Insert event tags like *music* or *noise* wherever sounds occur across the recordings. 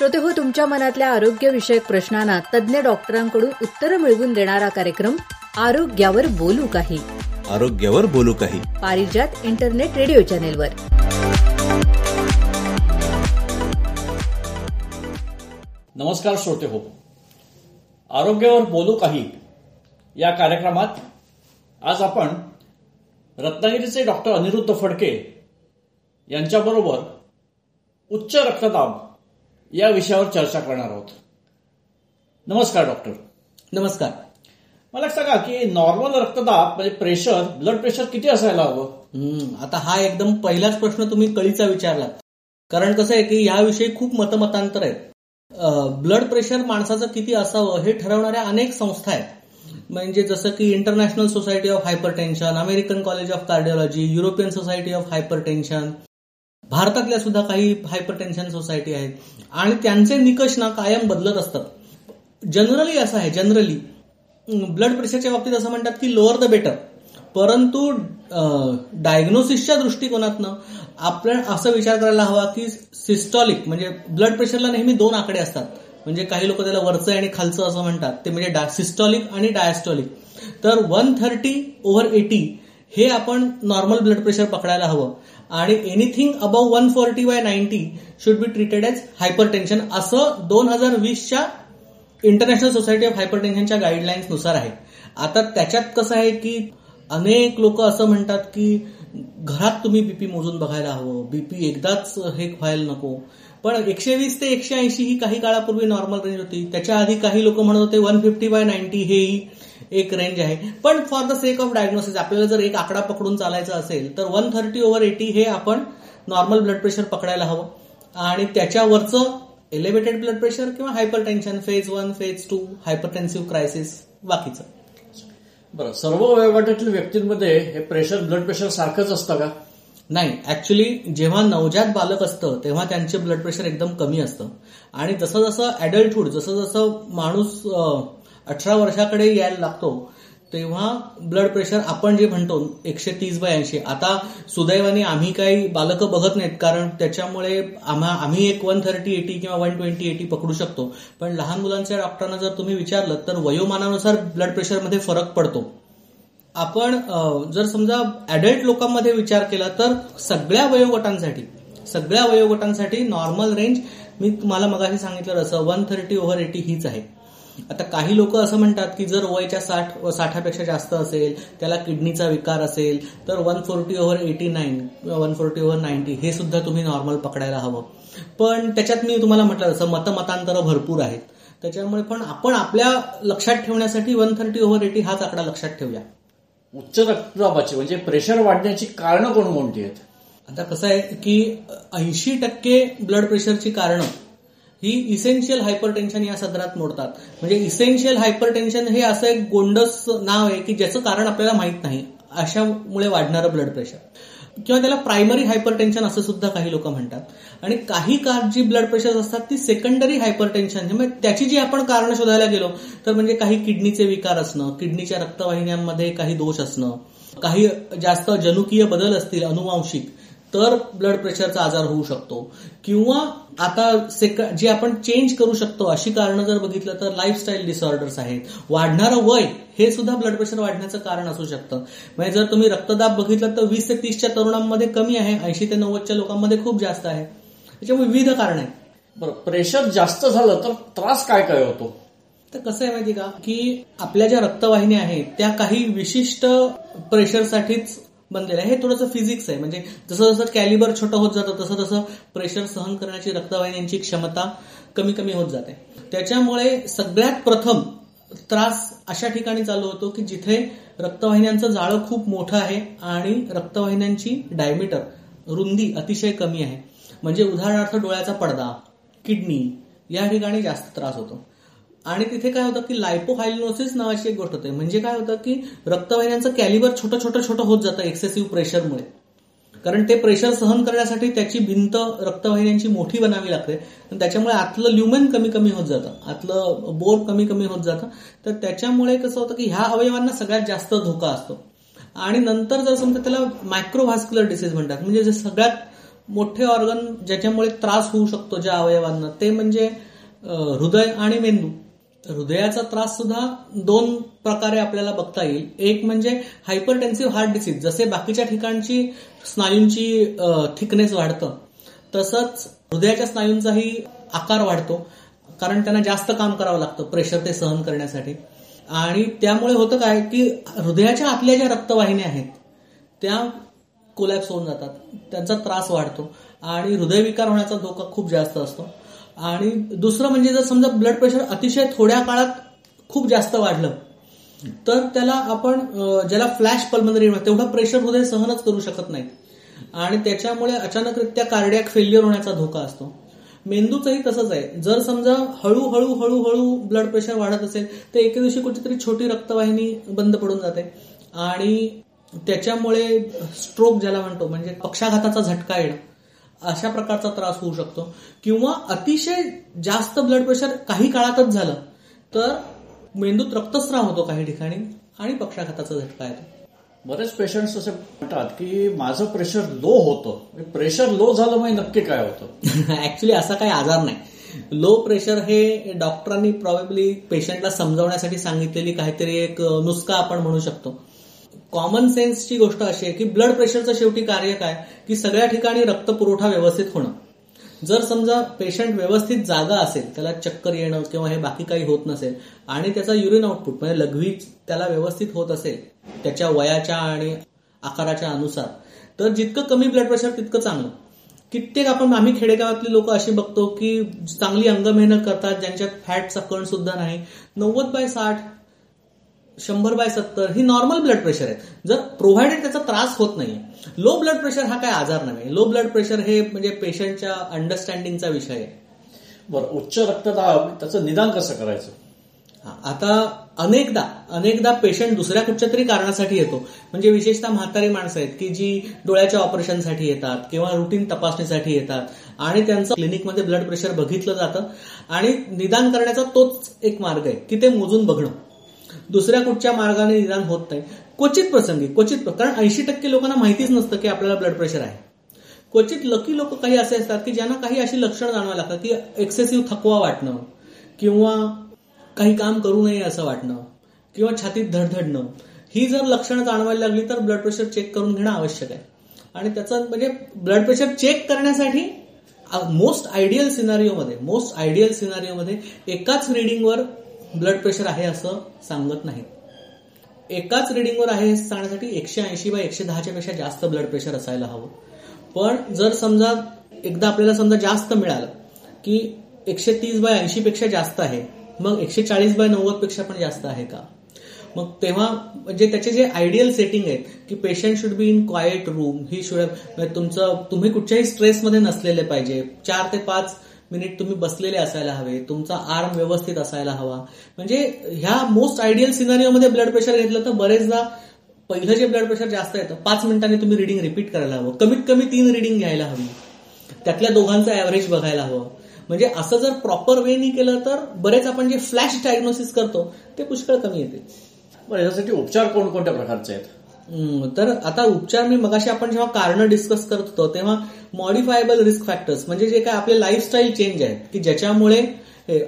श्रोते हो तुमच्या मनातल्या आरोग्यविषयक प्रश्नांना तज्ज्ञ डॉक्टरांकडून उत्तरं मिळवून देणारा कार्यक्रम आरोग्यावर बोलू काही. आरोग्यावर बोलू काही. पारिजात इंटरनेट रेडिओ चॅनेलवर. नमस्कार श्रोते हो आरोग्यावर बोलू काही या कार्यक्रमात आज आपण रत्नागिरीचे डॉक्टर अनिरुद्ध फडके यांच्याबरोबर उच्च रक्तदाब या विषयावर चर्चा करणार आहोत. नमस्कार डॉक्टर नमस्कार. मला सांगा की नॉर्मल रक्तदाब म्हणजे प्रेशर ब्लड प्रेशर किती असायला हवं? आता हा एकदम पहिलाच प्रश्न तुम्ही कळीचा विचारलात कारण कसं आहे की याविषयी खूप मतमतांतर आहेत ब्लड प्रेशर माणसाचं किती असावं हे ठरवणाऱ्या अनेक संस्था आहेत. म्हणजे जसं की international society of hypertension American college of cardiology European society of hypertension भारतातल्या सुद्धा काही हायपर टेन्शन सोसायटी आहेत. आणि त्यांचे निकष ना कायम बदलत असतात. जनरली असं आहे जनरली ब्लड प्रेशरच्या बाबतीत असं म्हणतात की लोअर द बेटर परंतु डायग्नोसिसच्या दृष्टिकोनातनं आपण असं विचार करायला हवा की सिस्टॉलिक म्हणजे ब्लड प्रेशरला नेहमी दोन आकडे असतात. म्हणजे काही लोक त्याला वरचं आणि खालचं असं म्हणतात. ते म्हणजे सिस्टॉलिक आणि डायस्टॉलिक तर वन थर्टी ओव्हर एटी हे आपण नॉर्मल ब्लड प्रेशर पकडायला हवं. आणि anything above one forty by ninety should be treated as hypertension असं दोन हजार वीसच्या इंटरनॅशनल सोसायटी ऑफ हायपर टेन्शनच्या गाईडलाईन्सनुसार आहे. आता त्याच्यात कसं आहे की अनेक लोक असं म्हणतात की घरात तुम्ही बीपी मोजून बघायला हवं. बीपी एकदाच हे व्हायला नको. पण एकशे वीस ते एकशे ऐंशी ही काही काळापूर्वी नॉर्मल रेंज होती. त्याच्या आधी काही लोक म्हणत होते वन फिफ्टी बाय नाईन्टी हेही एक रेंज आहे. पण for the sake of diagnosis आपल्याला जर एक आकडा पकडून चालायचा असेल तर वन थर्टी ओव्हर एटी हे आपण नॉर्मल ब्लड प्रेशर पकडायला हवं. आणि त्याच्यावरचं एलिव्हेटेड ब्लड प्रेशर किंवा hypertension phase one phase two hypertensive crisis बाकीचं. बरं सर्व वयोगटातील व्यक्तींमध्ये हे प्रेशर ब्लड प्रेशर सारखंच असतं का? नाही ऍक्च्युली जेव्हा नवजात बालक असतं तेव्हा त्यांचे ब्लड प्रेशर एकदम कमी असतं. आणि जसं जसं ऍडल्टहुड जसं जसं माणूस अठरा वर्षाकडे यायला लागतो तेव्हा ब्लड प्रेशर आपण जे म्हणतो एकशे तीस बाय ऐंशी. आता सुदैवाने आम्ही काही बालकं बघत नाहीत कारण त्याच्यामुळे आम्ही एक वन थर्टी एटी किंवा वन ट्वेंटी एटी पकडू शकतो. पण लहान मुलांच्या डॉक्टरांना जर तुम्ही विचारलं तर वयोमानानुसार ब्लड प्रेशरमध्ये फरक पडतो. आपण जर समजा ऍडल्ट लोकांमध्ये विचार केला तर सगळ्या वयोगटांसाठी सगळ्या वयोगटांसाठी नॉर्मल रेंज मी तुम्हाला मगाशी सांगितलं असं वन थर्टी ओव्हर एटी हीच आहे. आता काही लोक असं म्हणतात की जर वयच्या साठ साठापेक्षा जास्त असेल त्याला किडनीचा विकार असेल तर one forty over eighty nine किंवा वन फोर्टी ओव्हर नाईन्टी हे सुद्धा तुम्ही नॉर्मल पकडायला हवं. पण त्याच्यात मी तुम्हाला म्हटलं असं मतमतांतर भरपूर आहेत. त्याच्यामुळे पण आपण आपल्या लक्षात ठेवण्यासाठी वन थर्टी ओव्हर एटी हाच आकडा लक्षात ठेवूया. उच्च रक्तदाबाची म्हणजे प्रेशर वाढण्याची कारणं कोणकोणती आहेत? आता कसं आहे की ऐंशी टक्के ब्लड प्रेशरची कारणं ही इसेन्शियल हायपरटेन्शन या सदरात मोडतात. म्हणजे इसेन्शियल हायपरटेन्शन हे असं एक गोंडस नाव आहे की ज्याचं कारण आपल्याला माहीत नाही. अशामुळे वाढणारं ब्लड प्रेशर किंवा त्याला प्रायमरी हायपर टेन्शन असं सुद्धा काही लोक म्हणतात. आणि काही कार जी ब्लड प्रेशर असतात ती सेकंडरी हायपर टेन्शन म्हणजे त्याची जी आपण कारण शोधायला गेलो तर म्हणजे काही किडनीचे विकार असणं किडनीच्या रक्तवाहिन्यांमध्ये काही दोष असणं काही जास्त जनुकीय बदल असतील अनुवांशिक तर ब्लड प्रेशरचा आजार होऊ शकतो. किंवा आता जे आपण चेंज करू शकतो अशी कारणं जर बघितलं तर लाईफस्टाईल डिसऑर्डर्स आहेत. वाढणारं वय हे सुद्धा ब्लड प्रेशर वाढण्याचं कारण असू शकतं. म्हणजे जर तुम्ही रक्तदाब बघितलं तर वीस ते तीसच्या तरुणांमध्ये कमी आहे ऐंशी ते नव्वदच्या लोकांमध्ये खूप जास्त आहे. त्याच्यामुळे विविध कारण आहेत. बरं प्रेशर जास्त झालं तर त्रास काय काय होतो? तर कसं आहे माहिती का? की आपल्या ज्या रक्तवाहिन्या आहेत त्या काही विशिष्ट प्रेशरसाठीच बनलेलं आहे हे थोडंसं फिजिक्स आहे. म्हणजे जसं जसं कॅलिबर छोटं होत जातं तसं तसं प्रेशर सहन करण्याची रक्तवाहिन्यांची क्षमता कमी कमी होत जाते. त्याच्यामुळे सगळ्यात प्रथम त्रास अशा ठिकाणी चालू होतो की जिथे रक्तवाहिन्यांचं जाळं खूप मोठं आहे आणि रक्तवाहिन्यांची डायमीटर रुंदी अतिशय कमी आहे. म्हणजे उदाहरणार्थ डोळ्याचा पडदा किडनी या ठिकाणी जास्त त्रास होतो. आणि तिथे काय होतं की लायपोहायलिनोसिस नावाची एक गोष्ट होते. म्हणजे काय होतं की रक्तवाहिन्यांचं कॅलिबर छोटं छोटं छोटं होत जातं एक्सेसिव्ह प्रेशरमुळे कारण ते प्रेशर सहन करण्यासाठी त्याची भिंत रक्तवाहिन्यांची मोठी बनावी लागते. त्याच्यामुळे आतलं ल्युमेन कमी कमी होत जातं. आतलं बोर कमी कमी होत जातं. तर त्याच्यामुळे कसं होतं की ह्या अवयवांना सगळ्यात जास्त धोका असतो. आणि नंतर जर समजा त्याला मायक्रोव्हास्क्युलर डिसीज म्हणतात. म्हणजे जे सगळ्यात मोठे ऑर्गन ज्याच्यामुळे त्रास होऊ शकतो ज्या अवयवांना ते म्हणजे हृदय आणि मेंदू. हृदयाचा त्रास सुद्धा दोन प्रकारे आपल्याला बघता येईल. एक म्हणजे हायपरटेन्सिव्ह हार्ट डिसीज जसे बाकीच्या ठिकाणची स्नायूंची थिकनेस वाढतं तसंच हृदयाच्या स्नायूंचाही आकार वाढतो कारण त्यांना जास्त काम करावं लागतं प्रेशर ते सहन करण्यासाठी. आणि त्यामुळे होतं काय की हृदयाच्या आतल्या ज्या रक्तवाहिन्या आहेत त्या कोलॅप्स होऊन जातात. त्यांचा त्रास वाढतो. आणि हृदयविकार होण्याचा धोका खूप जास्त असतो. आणि दुसरं म्हणजे जर समजा ब्लड प्रेशर अतिशय थोड्या काळात खूप जास्त वाढलं तर त्याला आपण ज्याला फ्लॅश पल्मनरी तेवढं प्रेशर हृदय सहनच करू शकत नाही आणि त्याच्यामुळे अचानकरित्या कार्डियाक फेल्युअर होण्याचा धोका असतो. मेंदूचंही तसंच आहे. जर समजा हळूहळू हळूहळू ब्लड प्रेशर वाढत असेल तर एके दिवशी कुठेतरी छोटी रक्तवाहिनी बंद पडून जाते. आणि त्याच्यामुळे स्ट्रोक ज्याला म्हणतो म्हणजे पक्षाघाताचा झटका येणं. अशा प्रकारचा त्रास होऊ शकतो. किंवा अतिशय जास्त ब्लड प्रेशर काही काळातच झालं तर मेंदूत रक्तस्राव होतो काही ठिकाणी आणि पक्षाघाताचा झटका येतो. बरेच पेशंट्स असे म्हणतात की माझं प्रेशर लो होतं. प्रेशर लो झालं म्हणजे नक्की काय होतं? *laughs* ऍक्च्युली असा काही आजार नाही. लो प्रेशर हे डॉक्टरांनी प्रॉबेबली पेशंटला समजावण्यासाठी सांगितलेली काहीतरी एक नुसका आपण म्हणू शकतो. कॉमन सेन्सची गोष्ट अशी आहे की ब्लड प्रेशरचं शेवटी कार्य काय? की सगळ्या ठिकाणी रक्त पुरवठा व्यवस्थित होणं. जर समजा पेशंट व्यवस्थित जागा असेल त्याला चक्कर येणं किंवा हे बाकी काही होत नसेल आणि त्याचा युरिन आउटपुट म्हणजे लघवी त्याला व्यवस्थित होत असेल त्याच्या वयाच्या आणि आकाराच्या अनुसार तर जितकं कमी ब्लड प्रेशर तितकं चांगलं. कित्येक आपण आम्ही खेडेगावातली लोक अशी बघतो की चांगली अंगमेहनत करतात ज्यांच्यात फॅटचा कण सुद्धा नाही. नव्वद बाय साठ शंभर बाय सत्तर ही नॉर्मल ब्लड प्रेशर आहे जर प्रोव्हायडेड त्याचा त्रास होत नाही लो ब्लड प्रेशर हा काय आजार नाही लो ब्लड प्रेशर हे म्हणजे पेशंटच्या अंडरस्टँडिंगचा विषय आहे. बरं उच्च रक्तदाब त्याचं निदान कसं करायचं? आता अनेकदा अनेकदा पेशंट दुसऱ्या कुठच्या तरी कारणासाठी येतो. म्हणजे विशेषतः म्हातारी माणसं आहेत की जी डोळ्याच्या ऑपरेशनसाठी येतात किंवा रुटीन तपासणीसाठी येतात आणि त्यांचं क्लिनिकमध्ये ब्लड प्रेशर बघितलं जातं. आणि निदान करण्याचा तोच एक मार्ग आहे की ते मोजून बघणं. दुसऱ्या कुठच्या मार्गाने निदान होत नाही. क्वचित प्रसंगी क्वचित कारण ऐंशी टक्के लोकांना माहितीच नसतं की आपल्याला ब्लड प्रेशर आहे. क्वचित लकी लोक काही असे असतात की ज्यांना काही अशी लक्षणं जाणवायला लागतात की एक्सेसिव्ह थकवा वाटणं किंवा काही काम करू नये असं वाटणं किंवा छातीत धडधडणं. ही जर लक्षणं जाणवायला लागली तर ब्लड प्रेशर चेक करून घेणं आवश्यक आहे. आणि त्याचं म्हणजे ब्लड प्रेशर चेक करण्यासाठी मोस्ट आयडियल सिनारिओमध्ये मोस्ट आयडियल सिनारिओमध्ये एकाच रिडिंगवर ब्लड प्रेशर आहे असं सांगत नाही एकाच रिडिंगवर आहे सांगण्यासाठी एकशे ऐंशी बाय एकशे दहाच्या पेक्षा जास्त ब्लड प्रेशर असायला हवं. पण जर समजा एकदा आपल्याला समजा जास्त मिळालं की एकशे तीस बाय ऐंशी पेक्षा जास्त आहे मग एकशे चाळीस बाय नव्वदपेक्षा पण जास्त आहे का? मग तेव्हा म्हणजे त्याचे जे आयडियल सेटिंग आहेत की patient should be in quiet room he should म्हणजे तुमचं तुम्ही कुठच्याही स्ट्रेसमध्ये नसलेले पाहिजे. चार ते पाच मिनिट तुम्ही बसलेले असायला हवे तुमचा आर्म व्यवस्थित असायला हवा. म्हणजे ह्या मोस्ट आयडियल सिनारिओमध्ये ब्लड प्रेशर घेतलं तर बरेचदा पहिलं जे ब्लड प्रेशर जास्त येतं पाच मिनिटांनी तुम्ही रिडिंग रिपीट करायला हवं. कमीत कमी तीन रिडिंग घ्यायला हवी. त्यातल्या दोघांचं ऍव्हरेज बघायला हवं. म्हणजे असं जर प्रॉपर वेनी केलं तर बरेच आपण जे फ्लॅश डायग्नोसिस करतो ते पुष्कळ कमी येते. पण याच्यासाठी उपचार कोणकोणत्या प्रकारचे आहेत? तर आता उपचार मी मगाशी आपण जेव्हा कारण डिस्कस करत होतो तेव्हा मॉडिफायबल रिस्क फॅक्टर्स म्हणजे जे काय आपले लाईफस्टाईल चेंज आहेत की ज्याच्यामुळे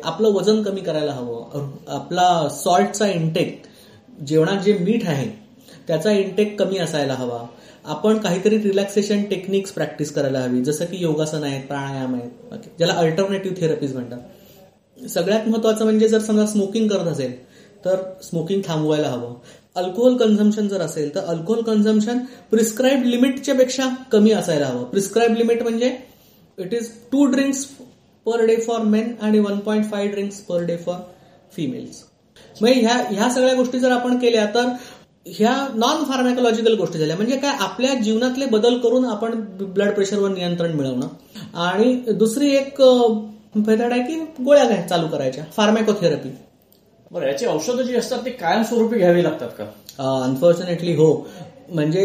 आपलं वजन कमी करायला हवं आपला सॉल्टचा इंटेक जेवणात जे मीठ आहे त्याचा इंटेक कमी असायला हवा. आपण काहीतरी रिलॅक्सेशन टेक्निक्स प्रॅक्टिस करायला हवी जसं की योगासन आहेत प्राणायाम आहेत ज्याला अल्टरनेटिव्ह थेरपीज म्हणतात. सगळ्यात महत्वाचं म्हणजे जर समजा स्मोकिंग करत असेल तर स्मोकिंग थांबवायला हवं. अल्कोहोल कन्झम्पन जर असेल तर अल्कोहोल कन्झम्पन प्रिस्क्राईब लिमिटच्या पेक्षा कमी असायला हवं. प्रिस्क्राईब लिमिट म्हणजे it is two drinks per day for men आणि one point five drinks per day for females म्हणजे ह्या ह्या सगळ्या गोष्टी जर आपण केल्या तर ह्या नॉन फार्मॅकोलॉजिकल गोष्टी झाल्या. म्हणजे काय? आपल्या जीवनातले बदल करून आपण ब्लड प्रेशरवर नियंत्रण मिळवणं. आणि दुसरी एक मेथड आहे की गोळ्या चालू करायच्या. फार्मॅकोथेरपी बरं याची औषधं जी असतात ती कायमस्वरूपी घ्यावी लागतात का? अनफॉर्च्युनेटली हो. म्हणजे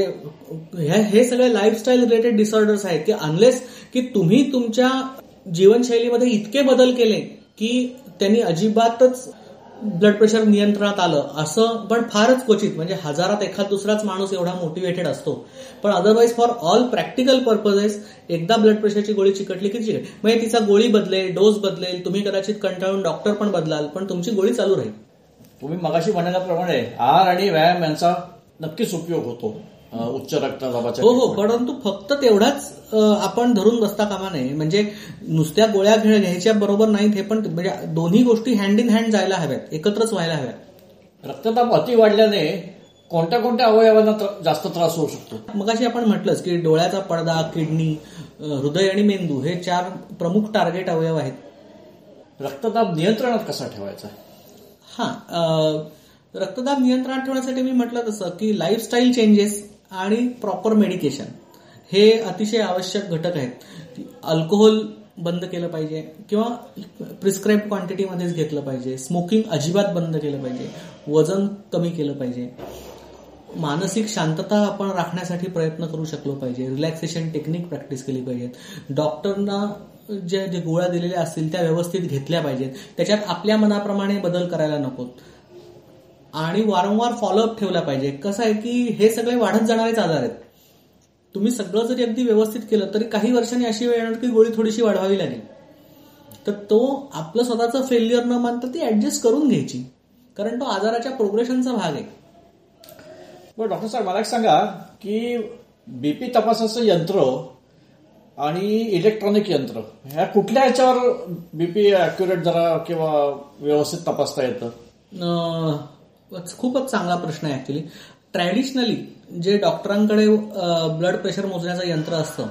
हे हे सगळे लाईफस्टाईल रिलेटेड डिसऑर्डर्स आहेत की अनलेस की तुम्ही तुमच्या जीवनशैलीमध्ये इतके बदल केले की त्यांनी अजिबातच ब्लड प्रेशर नियंत्रणात आलं असं पण फारच क्वचित म्हणजे हजारात एखाद दुसराच माणूस एवढा मोटिवेटेड असतो. पण otherwise for all practical purposes एकदा ब्लड प्रेशरची गोळी चिकटली की चिकट म्हणजे तिचा गोळी बदलेल डोस बदलेल तुम्ही कदाचित कंटाळून डॉक्टर पण बदलाल पण तुमची गोळी चालू राहील. तुम्ही मगाशी म्हणण्याप्रमाणे आहार आणि व्यायाम यांचा नक्कीच उपयोग होतो. उच्च रक्तदाबाच्या हो हो. परंतु फक्त तेवढाच आपण धरून बसता कामा नये. म्हणजे नुसत्या गोळ्या घ्यायच्या बरोबर नाहीत हे पण म्हणजे दोन्ही गोष्टी हँड इन हँड जायला हव्यात एकत्रच व्हायला हव्यात. रक्तदाब अति वाढल्याने कोणत्या कोणत्या अवयवांना जास्त त्रास होऊ शकतो? मगाशी आपण म्हटलंच की डोळ्याचा पडदा किडनी हृदय आणि मेंदू हे चार प्रमुख टार्गेट अवयव आहेत. रक्तदाब नियंत्रणात कसा ठेवायचा? हा रक्तदाब नियंत्रणात ठेवण्यासाठी मी म्हटलं तसं की लाईफस्टाईल चेंजेस आणि प्रॉपर मेडिकेशन हे अतिशय आवश्यक घटक आहेत. अल्कोहोल बंद केलं पाहिजे किंवा प्रिस्क्राईब क्वांटिटीमध्येच घेतलं पाहिजे. स्मोकिंग अजिबात बंद केलं पाहिजे. वजन कमी केलं पाहिजे. मानसिक शांतता आपण राखण्यासाठी प्रयत्न करू शकलो पाहिजे. रिलॅक्सेशन टेक्निक प्रॅक्टिस केली पाहिजेत. डॉक्टरना ज्या जे गोळ्या दिलेल्या असतील त्या व्यवस्थित घेतल्या पाहिजेत. त्याच्यात आपल्या मनाप्रमाणे बदल करायला नकोत. आणि वारंवार फॉलोअप ठेवला पाहिजे. कसं आहे की हे सगळे वाढत जाणारेच आजार आहेत. तुम्ही सगळं जरी अगदी व्यवस्थित केलं तरी काही वर्षांनी अशी वेळ येणार की गोळी थोडीशी वाढवावी लागेल. तर तो आपलं स्वतःचं फेल्युअर न मानता ती ऍडजस्ट करून घ्यायची. कारण तो आजाराच्या प्रोग्रेशनचा भाग आहे. बरं डॉक्टर साहेब मला एक सांगा की बीपी तपासाचं यंत्र आणि इलेक्ट्रॉनिक यंत्र ह्या कुठल्या ह्याच्यावर बीपी अॅक्युरेट जरा किंवा व्यवस्थित तपासता येतं? खूपच चांगला प्रश्न आहे ऍक्च्युली ट्रॅडिशनली जे डॉक्टरांकडे ब्लड प्रेशर मोजण्याचं यंत्र असतं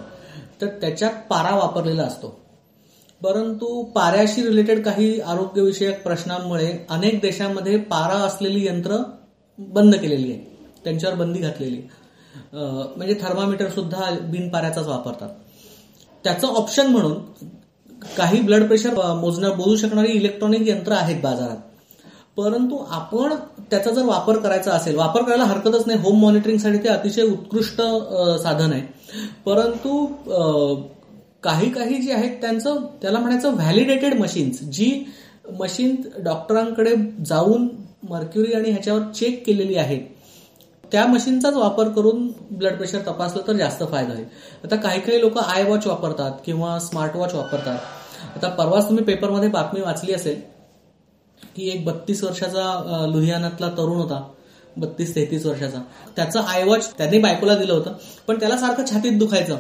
तर त्याच्यात पारा वापरलेला असतो. परंतु पाऱ्याशी रिलेटेड काही आरोग्यविषयक प्रश्नांमुळे अनेक देशांमध्ये पारा असलेली यंत्र बंद केलेली आहे. त्यांच्यावर बंदी घातलेली म्हणजे थर्मामीटर सुद्धा बिन पाऱ्याचाच वापरतात. त्याचं ऑप्शन म्हणून काही ब्लड प्रेशर अ, मोजणं मोजू शकणारी इलेक्ट्रॉनिक यंत्र आहेत बाजारात. परंतु आपण त्याचा जर वापर करायचा असेल वापर करायला हरकतच नाही. होम मॉनिटरिंगसाठी ते अतिशय उत्कृष्ट साधन आहे. परंतु काही काही जे आहेत त्यांचं त्याला म्हणायचं व्हॅलिडेटेड मशीन्स जी मशीन डॉक्टरांकडे जाऊन मर्क्युरी आणि ह्याच्यावर चेक केलेली आहे. त्या मशीनचाच वापर करून ब्लड प्रेशर तपासलं तर जास्त फायदा होईल. आता काही काही लोक आय वॉच वापरतात किंवा स्मार्ट वॉच वापरतात. आता परवाच तुम्ही पेपरमध्ये बातमी वाचली असेल की एक बत्तीस वर्षाचा लुधियानातला तरुण होता. बत्तीस तेहतीस वर्षाचा. त्याचं आयवॉच त्यांनी त्याने बायकोला दिलं होतं पण त्याला सारखं छातीत दुखायचं.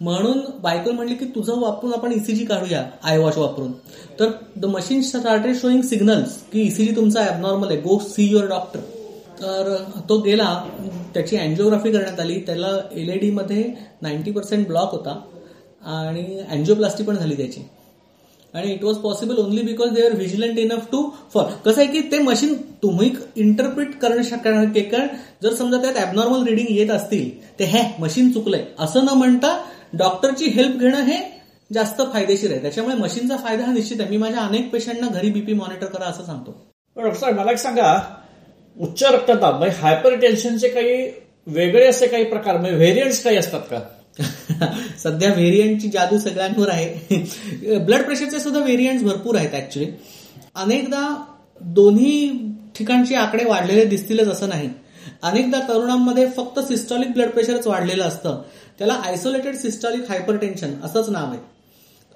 म्हणून बायको म्हणली की तुझं वापरून आपण ईसीजी काढूया आयवॉच वापरून. तर the machine started showing signals की ईसीजी तुमचा ॲबनॉर्मल आहे. गो सी युअर डॉक्टर तर तो गेला त्याची अँजिओग्राफी करण्यात आली. त्याला एल ई डीमध्ये नाईन्टी पर्सेंट ब्लॉक होता आणि अँजिओप्लास्टी पण झाली त्याची. आणि it was possible only because they are vigilant enough to for कसं आहे की ते मशीन तुम्ही इंटरप्रिट करणं शकणार कारण जर समजा त्यात ऍबनॉर्मल रिडिंग येत असतील ते हे मशीन चुकलंय. असं न म्हणता डॉक्टरची हेल्प घेणं हे जास्त फायदेशीर आहे. त्याच्यामुळे मशीनचा फायदा हा निश्चित आहे. मी माझ्या अनेक पेशंटना घरी बीपी मॉनिटर करा असं सांगतो. डॉक्टर साहेब मला एक सांगा. उच्च रक्तदाब म्हणजे हायपर टेन्शनचे काही वेगळे असे काही प्रकार म्हणजे व्हेरियंट्स काही असतात का? *laughs* सध्या व्हेरियंटची जादू सगळ्यांवर आहे. *laughs* ब्लड प्रेशरचे सुद्धा व्हेरियंट भरपूर आहेत ऍक्च्युली अनेकदा दोन्ही ठिकाणचे आकडे वाढलेले दिसतीलच असं नाही. अनेकदा तरुणांमध्ये फक्त सिस्टॉलिक ब्लड प्रेशरच वाढलेलं असतं. त्याला आयसोलेटेड सिस्टॉलिक हायपरटेन्शन असंच नाव आहे.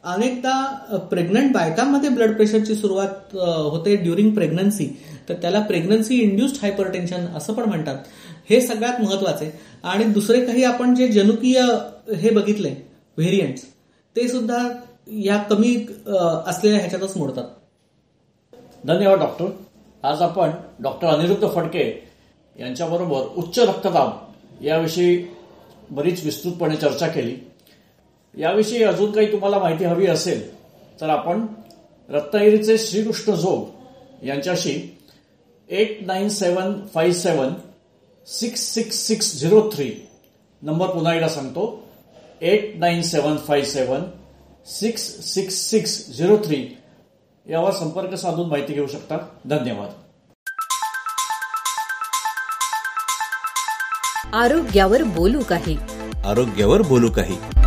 अनेकदा प्रेग्नंट बायकांमध्ये ब्लड प्रेशरची सुरुवात होते ड्युरिंग प्रेग्नन्सी तर त्याला प्रेग्नन्सी इंड्युस्ड हायपरटेन्शन असं पण म्हणतात. हे सगळ्यात महत्त्वाचे. आणि दुसरे काही आपण जे जनुकीय हे बघितले व्हेरियंट ते सुद्धा या कमी असलेल्या ह्याच्यातच मोडतात. धन्यवाद डॉक्टर आज आपण डॉक्टर अनिरुद्ध फडके यांच्याबरोबर उच्च रक्तदाब याविषयी बरीच विस्तृतपणे चर्चा केली. याविषयी अजून काही तुम्हाला माहिती हवी असेल तर आपण रत्नागिरीचे श्रीकृष्ण जोग यांच्याशी eight nine seven five seven six six six zero three number पुन्हा एकदा सांगतो. Eight nine seven five seven six six six zero three यावर संपर्क साधून माहिती घेऊ शकता. धन्यवाद. आरोग्यावर बोलू काही. आरोग्यावर बोलू काही.